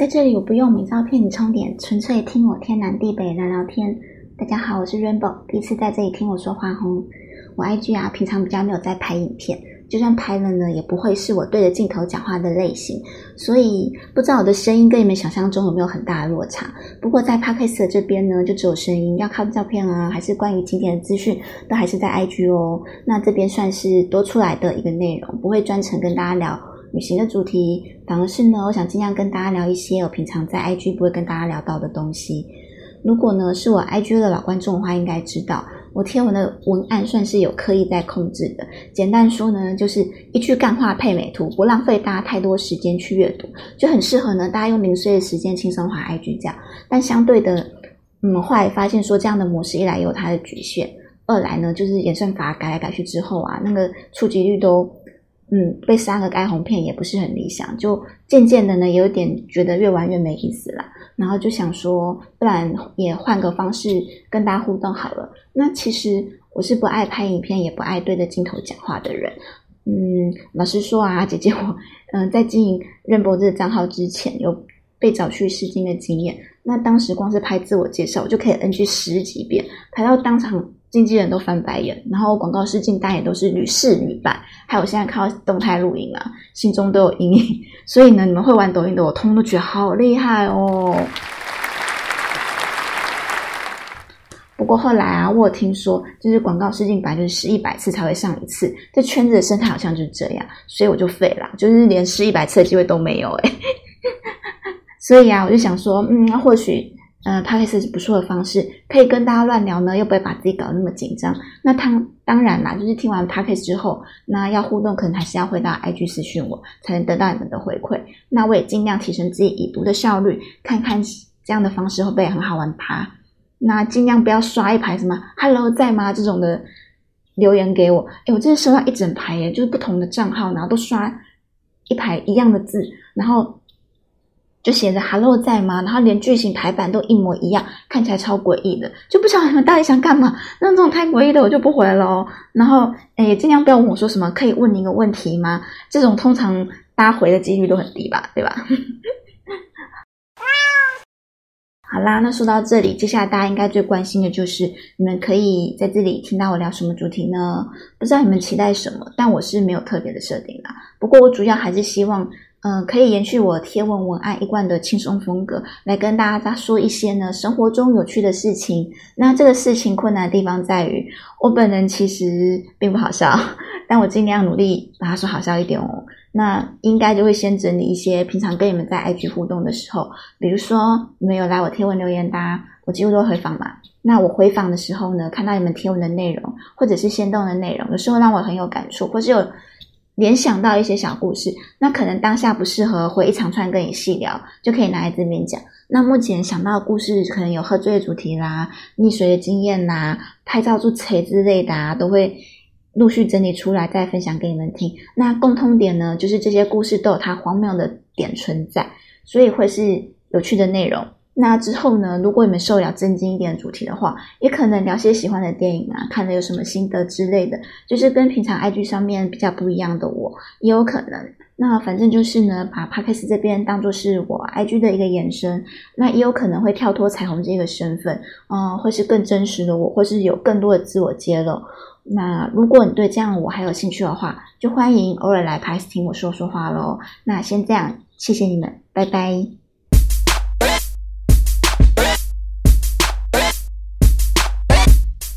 在这里我不用美照片你充点，纯粹听我天南地北聊聊天。大家好，我是 Rainbow，第一次在这里听我说话红。我 IG 啊，平常比较没有在拍影片，就算拍了呢，也不会是我对着镜头讲话的类型，所以不知道我的声音跟你们想象中有没有很大的落差。不过在 Podcast 这边呢，就只有声音，要靠照片啊，还是关于景点的资讯，都还是在 IG 哦。那这边算是多出来的一个内容，不会专程跟大家聊。旅行的主题，反而是呢，我想尽量跟大家聊一些我平常在 IG 不会跟大家聊到的东西。如果呢是我 IG 的老观众的话，应该知道我贴文的文案算是有刻意在控制的。简单说呢，就是一句干话配美图，不浪费大家太多时间去阅读，就很适合呢大家用零碎的时间轻松滑 IG 这样。但相对的，嗯，后来发现说这样的模式一来有它的局限，二来呢就是演算法改来改去之后啊，那个触及率都。嗯，被删了该红片也不是很理想，就渐渐的呢，有点觉得越玩越没意思了。然后就想说，不然也换个方式跟大家互动好了。那其实我是不爱拍影片，也不爱对着镜头讲话的人。嗯，老实说啊，姐姐我，嗯，在经营任博这个账号之前，有被找去试镜的经验。那当时光是拍自我介绍，我就可以 NG 十几遍，拍到当场。经纪人都翻白眼，然后广告试镜大也都是屡试屡败，还有现在看到动态录影啊，心中都有阴影。所以呢，你们会玩抖音的，我通通都觉得好厉害哦。不过后来啊，我有听说，就是广告试镜本来就是试一百次才会上一次，这圈子的生态好像就是这样，所以我就废了，就是连试一百次的机会都没有哎。所以啊，我就想说，嗯，或许。呃 p o d c a 是不错的方式，可以跟大家乱聊呢，又不会把自己搞得那么紧张。那他当然啦，就是听完 p o d c a 之后，那要互动，可能还是要回到 IG 私讯我，才能得到你们的回馈。那我也尽量提升自己已读的效率，看看这样的方式会不会很好玩趴。那尽量不要刷一排什么 “Hello 在吗”这种的留言给我。哎，我真的收到一整排耶，就是不同的账号，然后都刷一排一样的字，然后。就写着 “hello” 在吗？然后连句型排版都一模一样，看起来超诡异的，就不知道你们到底想干嘛。那这种太诡异的我就不回了哦。然后，诶，尽量不要问我说什么，可以问您一个问题吗？这种通常大家回的几率都很低吧，对吧？好啦，那说到这里，接下来大家应该最关心的就是你们可以在这里听到我聊什么主题呢？不知道你们期待什么，但我是没有特别的设定啦。不过我主要还是希望。嗯，可以延续我贴文文案一贯的轻松风格，来跟大家说一些呢生活中有趣的事情。那这个事情困难的地方在于，我本人其实并不好笑，但我尽量努力把它说好笑一点哦。那应该就会先整理一些平常跟你们在 IG 互动的时候，比如说你们有来我贴文留言的，我几乎都回访嘛。那我回访的时候呢，看到你们贴文的内容，或者是先动的内容，有时候让我很有感触，或是有。联想到一些小故事，那可能当下不适合回一长串跟你细聊，就可以拿来这边讲。那目前想到的故事，可能有喝醉的主题啦、溺水的经验啦、拍照做车之类的啊，都会陆续整理出来再分享给你们听。那共通点呢，就是这些故事都有它荒谬的点存在，所以会是有趣的内容。那之后呢？如果你们受了正经一点主题的话，也可能聊些喜欢的电影啊，看了有什么心得之类的，就是跟平常 IG 上面比较不一样的我，也有可能。那反正就是呢，把 Podcast 这边当做是我 IG 的一个延伸，那也有可能会跳脱彩虹这个身份，嗯，会是更真实的我，或是有更多的自我揭露。那如果你对这样我还有兴趣的话，就欢迎偶尔来 Parks 听我说说话喽。那先这样，谢谢你们，拜拜。